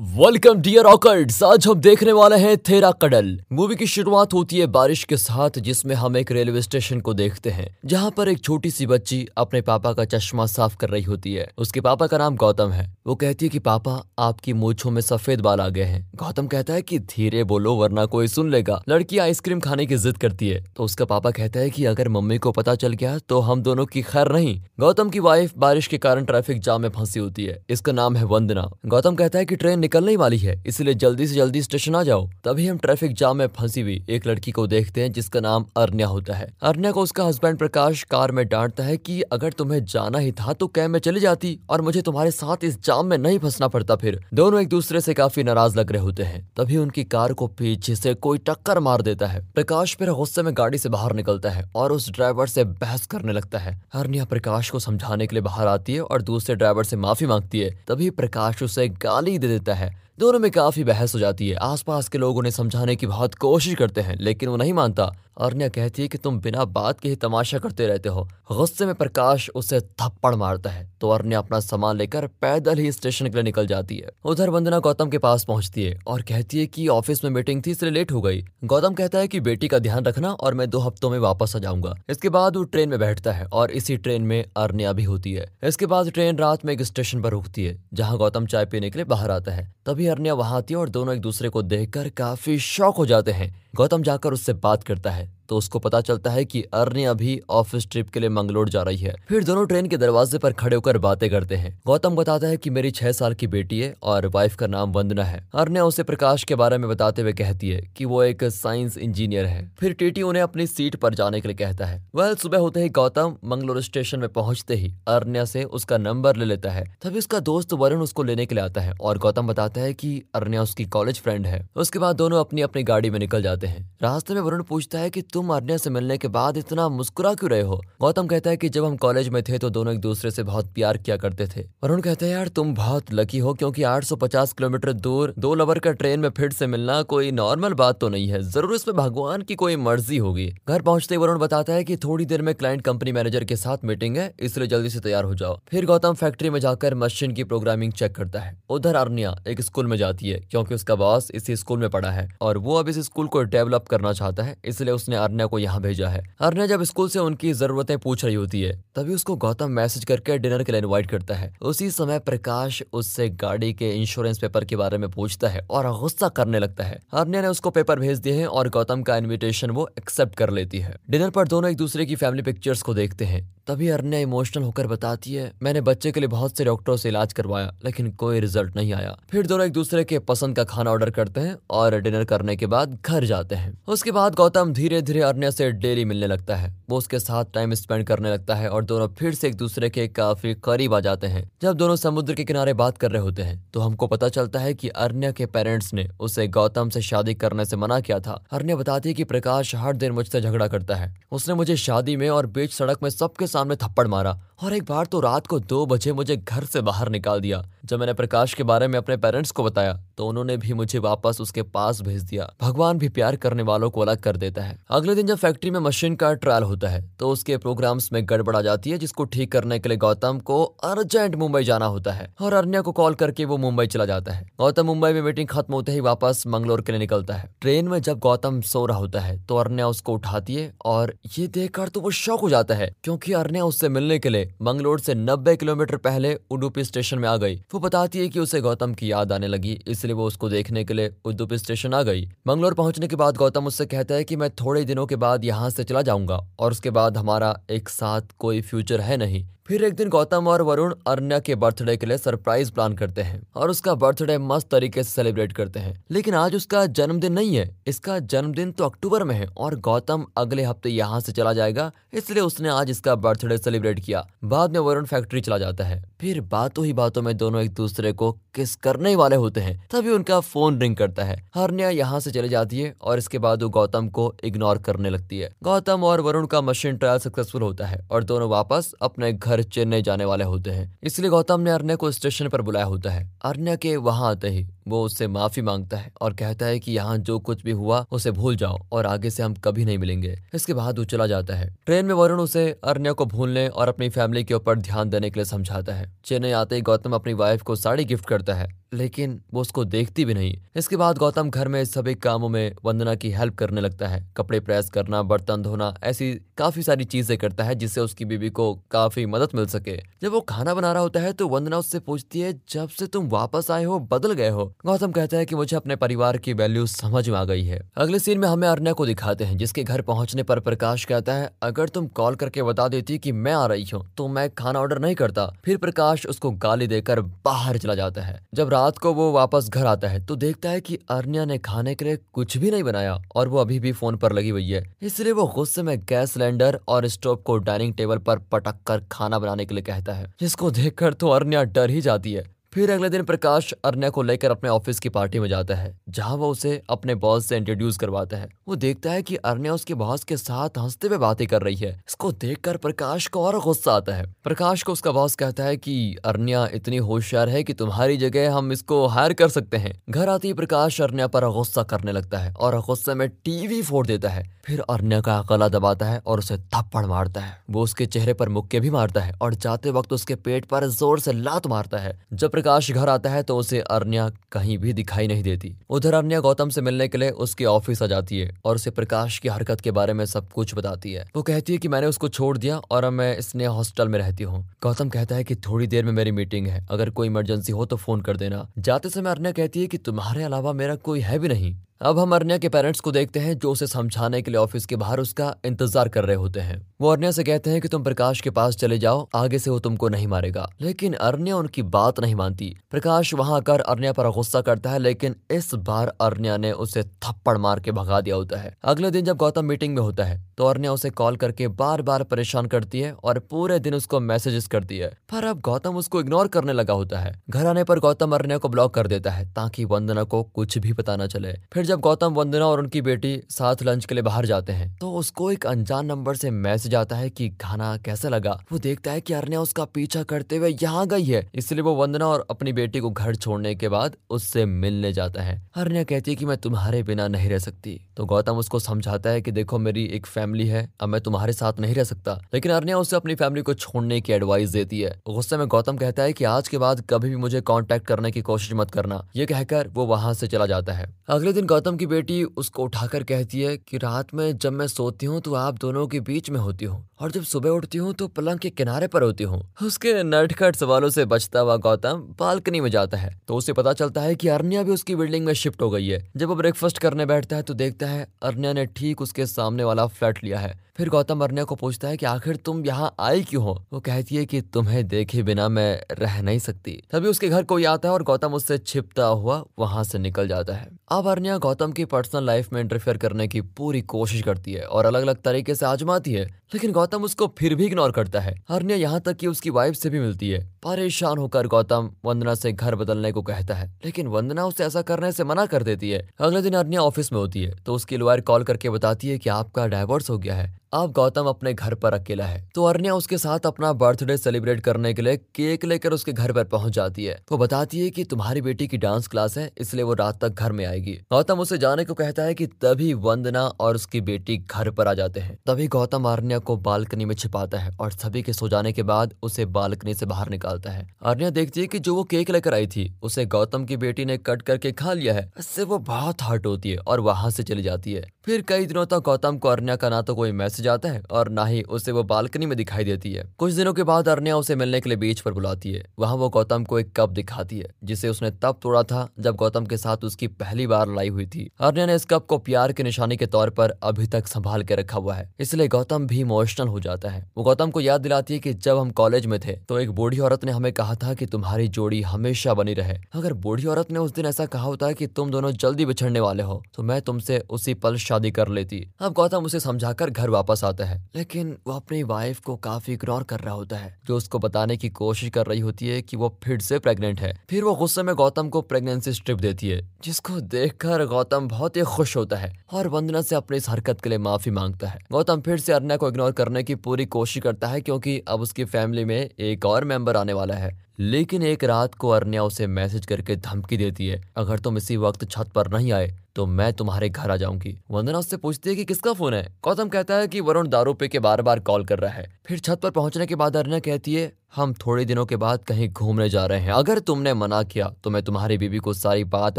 Welcome dear ऑकर्ड्स आज हम देखने वाले हैं थेरा कडल। मूवी की शुरुआत होती है बारिश के साथ, जिसमें हम एक रेलवे स्टेशन को देखते हैं, जहाँ पर एक छोटी सी बच्ची अपने पापा का चश्मा साफ़ कर रही होती है। उसके पापा का नाम गौतम है। वो कहती है कि, पापा, आपकी मूछों में सफ़ेद बाल आ गए हैं। गौतम कहता है कि, धीरे बोलो, वरना कोई सुन लेगा। लड़की आइसक्रीम खाने की जिद करती है। तो उसका पापा कहता है की, अगर मम्मी को पता चल गया तो हम दोनों की खैर नहीं। गौतम की वाइफ बारिश के कारण ट्रैफ़िक जाम में फंसी होती है। इसका नाम है वंदना। गौतम कहता है की, ट्रेन निकलने ही वाली है। इसलिए जल्दी से जल्दी स्टेशन आ जाओ। तभी हम ट्रैफ़िक जाम में फंसी हुई एक लड़की को देखते हैं, जिसका नाम अर्न्या होता है। अर्न्या को उसका हस्बैंड प्रकाश कार में डांटता है कि अगर तुम्हें जाना ही था तो कैब में चली जाती और मुझे तुम्हारे साथ इस जाम में नहीं फंसना पड़ता फिर। दोनों एक दूसरे से काफ़ी नाराज़ लग रहे होते हैं। तभी उनकी कार को पीछे से कोई टक्कर मार देता है। प्रकाश फिर गुस्से में गाड़ी से बाहर निकलता है और उस ड्राइवर से बहस करने लगता है। अर्निया प्रकाश को समझाने के लिए बाहर आती है और दूसरे ड्राइवर से माफ़ी मांगती है। तभी प्रकाश उसे गाली दे देता है। है दोनों में काफ़ी बहस हो जाती है। आसपास के लोग उन्हें समझाने की बहुत कोशिश करते हैं, लेकिन वो नहीं मानता। अर्ण्या कहती है कि तुम बिना बात के ही तमाशा करते रहते हो। गुस्से में प्रकाश उसे थप्पड़ मारता है तो अर्ण्या अपना सामान लेकर पैदल ही स्टेशन के लिए निकल जाती है। उधर वंदना गौतम के पास पहुँचती है और कहती है कि ऑफ़िस में मीटिंग थी, इसलिए लेट हो गई। गौतम कहता है कि बेटी का ध्यान रखना और मैं दो हफ्तों में वापस आ जाऊँगा। इसके बाद वो ट्रेन में बैठता है और इसी ट्रेन में अर्ण्या भी होती है। इसके बाद ट्रेन रात में एक स्टेशन पर रुकती है, जहाँ गौतम चाय पीने के लिए बाहर आता है। तभी अर्ण्या वहाँ आती है और दोनों एक दूसरे को देखकर काफ़ी शौक हो जाते हैं। गौतम जाकर उससे बात करता है। तो उसको पता चलता है कि अर्नी अभी ऑफ़िस ट्रिप के लिए मंगलोर जा रही है। फिर दोनों ट्रेन के दरवाजे पर खड़े होकर बातें करते हैं। गौतम बताता है कि मेरी छह साल की बेटी है और वाइफ का नाम वंदना है। अर्निया उसे प्रकाश के बारे में बताते हुए कहती है कि वो एक साइंस इंजीनियर है। फिर टीटी उन्हें अपनी सीट पर जाने के लिए कहता है। वह सुबह होते ही गौतम मंगलोर स्टेशन में पहुँचते ही अर्निया से उसका नंबर ले लेता है। तभी उसका दोस्त वरुण उसको लेने के लिए आता है और गौतम बताता है की अर्निया उसकी कॉलेज फ्रेंड है। उसके बाद दोनों अपनी अपनी गाड़ी में निकल जाते हैं। रास्ते में वरुण पूछता है की तुम अर्निया से मिलने के बाद इतना मुस्कुरा क्यों रहे हो? गौतम कहता है कि जब हम कॉलेज में थे तो दोनों एक दूसरे से बहुत प्यार किया करते थे। वरुण कहते हैं, यार, तुम बहुत लकी हो क्योंकि 850 किलोमीटर दूर, दो लवर का ट्रेन में फिर से मिलना कोई नॉर्मल बात तो नहीं है। ज़रूर इसमें भगवान की कोई मर्ज़ी होगी। घर पहुँचते वरुण बताता है कि थोड़ी देर में क्लाइंट कंपनी मैनेजर के साथ मीटिंग है, इसलिए जल्दी से तैयार हो जाओ। फिर गौतम फैक्ट्री में जाकर मशीन की प्रोग्रामिंग चेक करता है। उधर अर्निया एक स्कूल में जाती है, क्योंकि उसका बॉस इसी स्कूल में पढ़ा है और वो अब इस स्कूल को डेवलप करना चाहता है, इसलिए उसने अर्निया को यहाँ भेजा है। अर्निया जब स्कूल से उनकी जरूरतें पूछ रही होती है, तभी उसको गौतम मैसेज करके डिनर के लिए इनवाइट करता है। उसी समय प्रकाश उससे गाड़ी के इंश्योरेंस पेपर के बारे में पूछता है और गुस्सा करने लगता है। अर्निया ने उसको पेपर भेज दिए हैं और गौतम का इन्विटेशन वो एक्सेप्ट कर लेती है। डिनर पर दोनों एक दूसरे की फैमिली पिक्चर्स को देखते हैं। तभी अर्निया इमोशनल होकर बताती है, मैंने बच्चे के लिए बहुत से डॉक्टरों से इलाज करवाया, लेकिन कोई रिज़ल्ट नहीं आया। फिर दोनों एक दूसरे के पसंद का खाना ऑर्डर करते हैं और डिनर करने के बाद घर जाते हैं। उसके बाद गौतम धीरे धीरे अर्निया से डेली मिलने लगता है। वो उसके साथ टाइम स्पेंड करने लगता है और दोनों फिर से एक दूसरे के काफ़ी करीब आ जाते हैं। जब दोनों समुद्र के किनारे बात कर रहे होते हैं तो हमको पता चलता है कि अर्निया के पेरेंट्स ने उसे गौतम से शादी करने से मना किया था। अर्निया बताती है कि प्रकाश हर दिन मुझसे झगड़ा करता है। उसने मुझे शादी में और बीच सड़क में सबके सामने थप्पड़ मारा। और एक बार तो रात को दो बजे मुझे घर से बाहर निकाल दिया। जब मैंने प्रकाश के बारे में अपने पेरेंट्स को बताया तो उन्होंने भी मुझे वापस उसके पास भेज दिया। भगवान भी प्यार करने वालों को अलग कर देता है। अगले दिन जब फैक्ट्री में मशीन का ट्रायल होता है तो उसके प्रोग्राम्स में गड़बड़ जाती है, जिसको ठीक करने के लिए गौतम को अर्जेंट मुंबई जाना होता है और अर्निया को कॉल करके वो मुंबई चला जाता है। गौतम मुंबई में मीटिंग खत्म होते ही वापस मंगलोर के लिए निकलता है। ट्रेन में जब गौतम सो रहा होता है तो अर्निया उसको उठाती है और ये देखकर तो वो शौक हो जाता है, क्योंकि अर्निया उससे मिलने के लिए मंगलोर से नब्बे किलोमीटर पहले उडुपी स्टेशन में आ गई। वो बताती है कि उसे गौतम की याद आने लगी, इसलिए वो उसको देखने के लिए उडुपी स्टेशन आ गई। मंगलोर पहुँचने के बाद गौतम उससे कहता है कि मैं थोड़े दिनों के बाद यहाँ से चला जाऊँगा और उसके बाद हमारा एक साथ कोई फ्यूचर है नहीं। फिर एक दिन गौतम और वरुण अर्ण्या के बर्थडे के लिए सरप्राइज़ प्लान करते हैं और उसका बर्थडे मस्त तरीके से सेलिब्रेट करते हैं। लेकिन आज उसका जन्मदिन नहीं है। इसका जन्मदिन तो अक्टूबर में है और गौतम अगले हफ़्ते यहाँ से चला जाएगा, इसलिए उसने आज इसका बर्थडे सेलिब्रेट किया। बाद में वरुण फैक्ट्री चला जाता है। फिर बातों ही बातों में दोनों एक दूसरे को किस करने वाले होते हैं, तभी उनका फ़ोन रिंग करता है। हरन्या यहाँ से चली जाती है और इसके बाद वो गौतम को इग्नोर करने लगती है। गौतम और वरुण का मशीन ट्रायल सक्सेसफुल होता है और दोनों वापस अपने घर चेन्नई जाने वाले होते हैं। इसलिए गौतम ने अरण्य को स्टेशन पर बुलाया होता है। अरण्य के वहाँ आते ही वो उससे माफ़ी माँगता है और कहता है कि यहाँ जो कुछ भी हुआ, उसे भूल जाओ और आगे से हम कभी नहीं मिलेंगे। इसके बाद वो चला जाता है। ट्रेन में वरुण उसे अरण्य को भूलने और अपनी फैमिली के ऊपर ध्यान देने के लिए समझाता है। चेन्नई आते ही गौतम अपनी वाइफ को साड़ी गिफ्ट करता है। लेकिन वो उसको देखती भी नहीं। इसके बाद गौतम घर में सभी कामों में वंदना की हेल्प करने लगता है। कपड़े प्रेस करना, बर्तन धोना, ऐसी काफ़ी सारी चीज़ें करता है जिससे उसकी बीबी को काफ़ी मदद मिल सके। जब वो खाना बना रहा होता है तो वंदना उससे पूछती है, जब से तुम वापस आए हो, बदल गए हो? गौतम कहता है की मुझे अपने परिवार की वैल्यू समझ में आ गई है। अगले सीन में हमें अर्ण्या को दिखाते हैं, जिसके घर पहुँचने पर प्रकाश कहता है, अगर तुम कॉल करके बता देती की मैं आ रही हूँ तो मैं खाना ऑर्डर नहीं करता। फिर प्रकाश उसको गाली देकर बाहर चला जाता है। जब रात को वो वापस घर आता है तो देखता है कि अर्निया ने खाने के लिए कुछ भी नहीं बनाया और वो अभी भी फ़ोन पर लगी हुई है। इसलिए वो गुस्से में गैस सिलेंडर और स्टोव को डाइनिंग टेबल पर पटक कर खाना बनाने के लिए कहता है, जिसको देखकर तो अर्निया डर ही जाती है। फिर अगले दिन प्रकाश अर्ण्या को लेकर अपने ऑफ़िस की पार्टी में जाता है, जहाँ वो उसे अपने बॉस से इंट्रोड्यूस करवाता है। वो देखता है कि अर्ण्या उसके बॉस के साथ हँसते हुए बातें कर रही है। इसको देखकर प्रकाश को और गुस्सा आता है। प्रकाश को उसका बॉस कहता है कि अर्ण्या इतनी होशियार है कि तुम्हारी जगह हम इसको हायर कर सकते हैं। घर आती प्रकाश अर्ण्या पर गुस्सा करने लगता है और गुस्से में टीवी फोड़ देता है। फिर अर्ण्या का गला दबाता है और उसे थप्पड़ मारता है। वो उसके चेहरे पर मुक्के भी मारता है और जाते वक्त उसके पेट पर ज़ोर से लात मारता है। जब प्रकाश घर आता है तो उसे अर्निया कहीं भी दिखाई नहीं देती। उधर अरन्या गौतम से मिलने के लिए उसके ऑफ़िस आ जाती है और उसे प्रकाश की हरकत के बारे में सब कुछ बताती है। वो कहती है कि मैंने उसको छोड़ दिया और अब मैं इसने हॉस्टल में रहती हूँ। गौतम कहता है कि थोड़ी देर में मेरी मीटिंग है। अगर कोई इमरजेंसी हो तो फ़ोन कर देना। जाते समय अरन्या कहती है कि तुम्हारे अलावा मेरा कोई है भी नहीं। अब हम अर्निया के पेरेंट्स को देखते हैं जो उसे समझाने के लिए ऑफ़िस के बाहर उसका इंतज़ार कर रहे होते हैं। वो अर्निया से कहते हैं कि तुम प्रकाश के पास चले जाओ, आगे से वो तुमको नहीं मारेगा। लेकिन अर्निया उनकी बात नहीं मानती। प्रकाश वहाँ आकर अर्निया पर गुस्सा करता है, लेकिन इस बार अर्निया ने उसे थप्पड़ मार के भगा दिया होता है। अगले दिन जब गौतम मीटिंग में होता है तो अर्निया उसे कॉल करके बार बार परेशान करती है और पूरे दिन उसको मैसेजेस करती है। पर अब गौतम उसको इग्नोर करने लगा होता है। घर आने पर गौतम अर्निया को ब्लॉक कर देता है ताकि वंदना को कुछ भी पता न चले। फिर जब गौतम, वंदना और उनकी बेटी साथ लंच के लिए बाहर जाते हैं तो उसको एक अनजान नंबर से मैसेज आता है कि खाना कैसा लगा। वो देखता है कि अर्निया उसका पीछा करते हुए यहाँ गई है। इसलिए वो वंदना और अपनी बेटी को घर छोड़ने के बाद उससे मिलने जाता है। अर्निया कहती है कि मैं तुम्हारे बिना नहीं रह सकती। तो गौतम उसको समझाता है कि देखो मेरी एक फैमिली है, अब मैं तुम्हारे साथ नहीं रह सकता। लेकिन अर्निया उसे अपनी फैमिली को छोड़ने की एडवाइस देती है। गुस्से में गौतम कहता है की आज के बाद कभी भी मुझे कॉन्टेक्ट करने की कोशिश मत करना। ये कहकर वो वहाँ से चला जाता है। अगले दिन गौतम की बेटी उसको उठाकर कहती है की रात में जब मैं सोती हूँ तो आप दोनों के बीच में होती हूँ। और जब सुबह उठती हूँ तो पलंग के किनारे पर होती हूँ। उसके नटखट सवालों से बचता हुआ गौतम बालकनी में जाता है। तो उसे पता चलता है कि अर्निया भी उसकी बिल्डिंग में शिफ्ट हो गई है। जब वो ब्रेकफास्ट करने बैठता है तो देखता है अर्निया ने ठीक उसके सामने वाला फ्लैट लिया है। फिर गौतम अर्निया को पूछता है कि आखिर तुम यहाँ आई क्यों हो? वो कहती है कि तुम्हें देखे बिना मैं रह नहीं सकती। तभी उसके घर कोई आता है और गौतम उससे छिपता हुआ वहाँ से निकल जाता है। अब अर्निया गौतम की पर्सनल लाइफ में इंटरफेयर करने की पूरी कोशिश करती है और अलग अलग तरीके से आजमाती है। लेकिन गौतम उसको फिर भी इग्नोर करता है। अर्निया यहाँ तक कि उसकी वाइफ से भी मिलती है। परेशान होकर गौतम वंदना से घर बदलने को कहता है, लेकिन वंदना उसे ऐसा करने से मना कर देती है। अगले दिन अर्निया ऑफ़िस में होती है तो उसकी लॉयर कॉल करके बताती है कि आपका डाइवोर्स हो गया है। अब गौतम अपने घर पर अकेला है तो अर्निया उसके साथ अपना बर्थडे सेलिब्रेट करने के लिए केक लेकर उसके घर पर पहुँच जाती है। वो बताती है कि तुम्हारी बेटी की डांस क्लास है, इसलिए वो रात तक घर में आएगी। गौतम उसे जाने को कहता है कि तभी वंदना और उसकी बेटी घर पर आ जाते हैं। तभी गौतम अर्निया को बालकनी में छिपाता है और सभी के सो जाने के बाद उसे बालकनी से बाहर निकालता है। अर्निया देखती है कि जो वो केक लेकर आई थी, उसे गौतम की बेटी ने कट करके खा लिया है। इससे वो बहुत हर्ट होती है और वहाँ से चली जाती है। फिर कई दिनों तक गौतम को अर्निया का ना तो कोई मैसेज आता है और ना ही उसे वो बालकनी में दिखाई देती है। कुछ दिनों के बाद अर्निया उसे मिलने के लिए बीच पर बुलाती है। वहाँ वो गौतम को एक कप दिखाती है, जिसे उसने तब तोड़ा था जब गौतम के साथ उसकी पहली बार लड़ाई हुई थी। अर्निया ने इस कप को प्यार के निशानी के तौर पर अभी तक संभाल के रखा हुआ है, इसलिए गौतम भी इमोशनल हो जाता है। वो गौतम को याद दिलाती है कि जब हम कॉलेज में थे तो एक बूढ़ी औरत ने हमें कहा था कि तुम्हारी जोड़ी हमेशा बनी रहे। अगर बूढ़ी औरत ने उस दिन ऐसा कहा होता कि तुम दोनों जल्दी बिछड़ने वाले हो तो मैं तुमसे उसी पल शादी कर लेती। अब गौतम उसे समझाकर घर वापस आता है। लेकिन वो अपनी वाइफ को काफ़ी इग्नोर कर रहा होता है, जो उसको बताने की कोशिश कर रही होती है कि वो फिर से प्रेग्नेंट है। फिर वो गुस्से में गौतम को प्रेगनेंसी स्ट्रिप देती है, जिसको देखकर गौतम बहुत ही खुश होता है और वंदना से अपनी इस हरकत के लिए माफ़ी माँगता है। गौतम फिर से अर्ना को इग्नोर करने की पूरी कोशिश करता है, क्योंकि अब उसकी फैमिली में एक और मेंबर आने वाला है। लेकिन एक रात को अरण्या उसे मैसेज करके धमकी देती है, अगर तुम इसी वक्त छत पर नहीं आए तो मैं तुम्हारे घर आ जाऊँगी। वंदना उससे पूछती है कि किसका फ़ोन है? गौतम कहता है कि वरुण दारू पे के बार बार कॉल कर रहा है। फिर छत पर पहुँचने के बाद अरण्या कहती है, हम थोड़े दिनों के बाद कहीं घूमने जा रहे हैं। अगर तुमने मना किया तो मैं तुम्हारी बीबी को सारी बात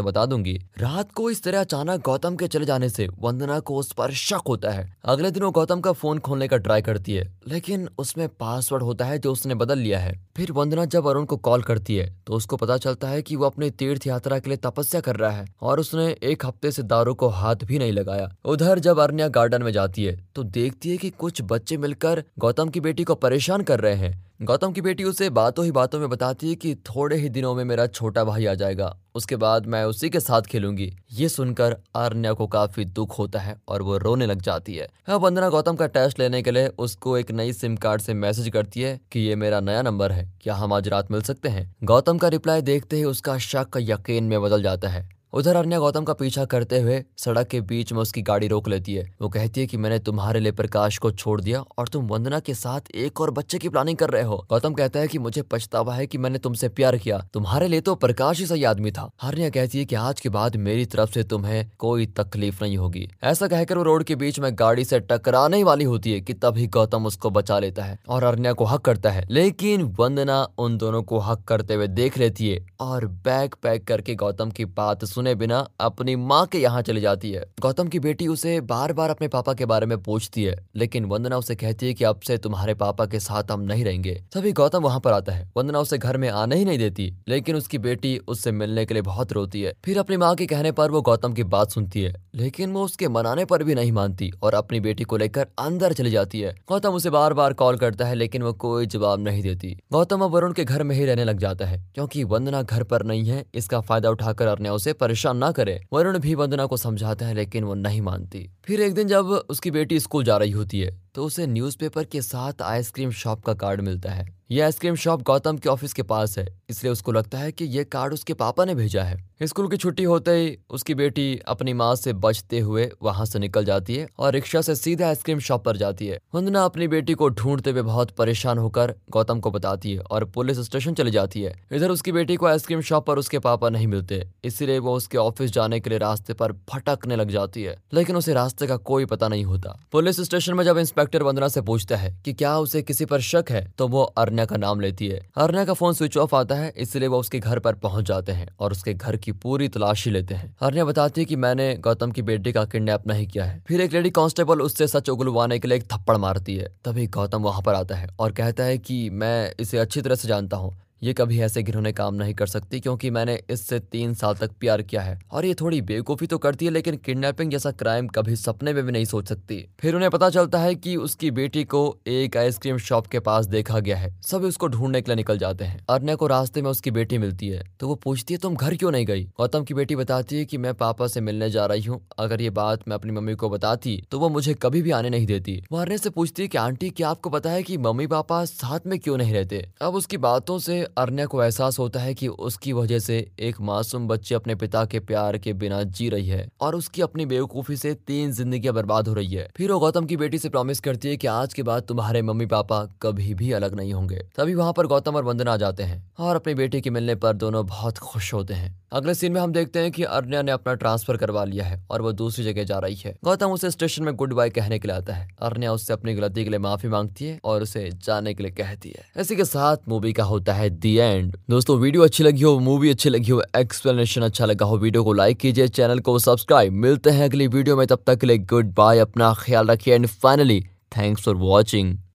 बता दूँगी। रात को इस तरह अचानक गौतम के चले जाने से वंदना को उस पर शक होता है। अगले दिन वो गौतम का फ़ोन खोलने का ट्राई करती है, लेकिन उसमें पासवर्ड होता है जो उसने बदल लिया है। फिर वंदना जब अरुण को कॉल करती है तो उसको पता चलता है कि वो अपने तीर्थ यात्रा के लिए तपस्या कर रहा है और उसने एक हफ़्ते से दारू को हाथ भी नहीं लगाया। उधर जब अरन्या गार्डन में जाती है तो देखती है कि कुछ बच्चे मिलकर गौतम की बेटी को परेशान कर रहे हैं। गौतम की बेटी उसे बातों ही बातों में बताती है कि थोड़े ही दिनों में मेरा छोटा भाई आ जाएगा। उसके बाद मैं उसी के साथ खेलूँगी। ये सुनकर अरण्या को काफ़ी दुख होता है और वो रोने लग जाती है। वंदना गौतम का टेस्ट लेने के लिए उसको एक नई सिम कार्ड से मैसेज करती है कि ये मेरा नया नंबर है। क्या हम आज रात मिल सकते हैं? गौतम का रिप्लाई देखते ही उसका शक यकीन में बदल जाता है। उधर अन्य गौतम का पीछा करते हुए सड़क के बीच में उसकी गाड़ी रोक लेती है। वो कहती है कि मैंने तुम्हारे लिए प्रकाश को छोड़ दिया और तुम वंदना के साथ एक और बच्चे की प्लानिंग कर रहे हो। गौतम कहता है कि मुझे पछतावा है कि मैंने तुमसे प्यार किया। तुम्हारे लिए तो प्रकाश ही सही आदमी था। हरनिया कहती है कि आज के बाद मेरी तरफ़ से तुम्हें कोई तकलीफ़ नहीं होगी। ऐसा कहकर वो रोड के बीच में गाड़ी से टकराने वाली होती है कि तभी गौतम उसको बचा लेता है और अरण्या को हक करता है। लेकिन वंदना उन दोनों को हक करते हुए देख लेती है और बैग पैक करके गौतम की बात सुने बिना अपनी माँ के यहाँ चली जाती है। गौतम की बेटी उसे बार बार अपने पापा के बारे में पूछती है, लेकिन वंदना उसे कहती है कि अब से तुम्हारे पापा के साथ हम नहीं रहेंगे। तभी गौतम वहाँ पर आता है। वंदना उसे घर में आने ही नहीं देती, लेकिन उसकी बेटी उससे मिलने के लिए बहुत रोती है। फिर अपनी माँ के कहने पर वो गौतम की बात सुनती है, लेकिन वो उसके मनाने पर भी नहीं मानती और अपनी बेटी को लेकर अंदर चली जाती है। गौतम उसे बार बार कॉल करता है, लेकिन वो कोई जवाब नहीं देती। गौतम अब वरुण के घर में ही रहने लग जाता है, क्योंकि वंदना घर पर नहीं है, इसका फ़ायदा उठाकर अरण्या उसे परेशान ना करे। वरुण भी वंदना को समझाते हैं, लेकिन वो नहीं मानती। फिर एक दिन जब उसकी बेटी स्कूल जा रही होती है तो उसे न्यूज़पेपर के साथ आइसक्रीम शॉप का कार्ड मिलता है। यह आइसक्रीम शॉप गौतम के ऑफ़िस के पास है, इसलिए उसको लगता है कि यह कार्ड उसके पापा ने भेजा है। स्कूल की छुट्टी होते ही उसकी बेटी अपनी माँ से बचते हुए वहाँ से निकल जाती है और रिक्शा से सीधे आइसक्रीम शॉप पर जाती है। वंदना अपनी बेटी को ढूंढते हुए बहुत परेशान होकर गौतम को बताती है और पुलिस स्टेशन चली जाती है। इधर उसकी बेटी को आइसक्रीम शॉप पर उसके पापा नहीं मिलते, इसलिए वो उसके ऑफ़िस जाने के लिए रास्ते पर भटकने लग जाती है, लेकिन उसे रास्ते का कोई पता नहीं होता। पुलिस स्टेशन में जब इंस्पेक्टर वंदना से पूछता है कि क्या उसे किसी पर शक है? तो वो अर्ण्या का नाम लेती है। अर्ण्या का फ़ोन स्विच ऑफ़ आता है, इसलिए वो उसके घर पर पहुँच जाते हैं और उसके घर की पूरी तलाशी लेते हैं। अर्ण्या बताती है की मैंने गौतम की बेटी का किडनेप नहीं किया है। फिर एक लेडी कांस्टेबल उससे सच उगलवाने के लिए एक थप्पड़ मारती है। तभी गौतम वहाँ पर आता है और कहता है की मैं इसे अच्छी तरह से जानता हूँ। ये कभी ऐसे घिनौने काम नहीं कर सकती क्योंकि मैंने इससे तीन साल तक प्यार किया है। और ये थोड़ी बेवकूफ़ी तो करती है, लेकिन किडनैपिंग जैसा क्राइम कभी सपने में भी नहीं सोच सकती। फिर उन्हें पता चलता है कि उसकी बेटी को एक आइसक्रीम शॉप के पास देखा गया है। सभी उसको ढूँढने के लिए निकल जाते हैं। अरण्या को रास्ते में उसकी बेटी मिलती है। तो वो पूछती है, तुम घर क्यों नहीं गई? गौतम की बेटी बताती है कि, मैं पापा से मिलने जा रही हूँ। अगर ये बात मैं अपनी मम्मी को बताती तो वो मुझे कभी भी आने नहीं देती। वो अरण्य से पूछती है की, आंटी, क्या आपको पता है की मम्मी पापा साथ में क्यों नहीं रहते? अब उसकी बातों से अरण्या को एहसास होता है कि उसकी वजह से एक मासूम बच्ची अपने पिता के प्यार के बिना जी रही है और उसकी अपनी बेवकूफ़ी से तीन ज़िंदगी बर्बाद हो रही है। फिर वो गौतम की बेटी से प्रॉमिस करती है कि आज के बाद तुम्हारे मम्मी पापा कभी भी अलग नहीं होंगे। तभी वहाँ पर गौतम और वंदना आ जाते हैं और अपनी बेटी के मिलने पर दोनों बहुत खुश होते हैं। अगले सीन में हम देखते हैं कि अरण्या ने अपना ट्रांसफ़र करवा लिया है और वो दूसरी जगह जा रही है। गौतम उसे स्टेशन में गुड बाय कहने के लिए आता है। अरण्या उससे अपनी गलती के लिए माफ़ी मांगती है और उसे जाने के लिए कहती है। इसी के साथ मूवी का होता है दी एंड दोस्तों, वीडियो अच्छी लगी हो मूवी अच्छी लगी हो एक्सप्लेनेशन अच्छा लगा हो, वीडियो को लाइक कीजिए चैनल को सब्सक्राइब मिलते हैं अगली वीडियो में, तब तक के लिए गुड बाय अपना ख्याल रखिए and finally thanks for watching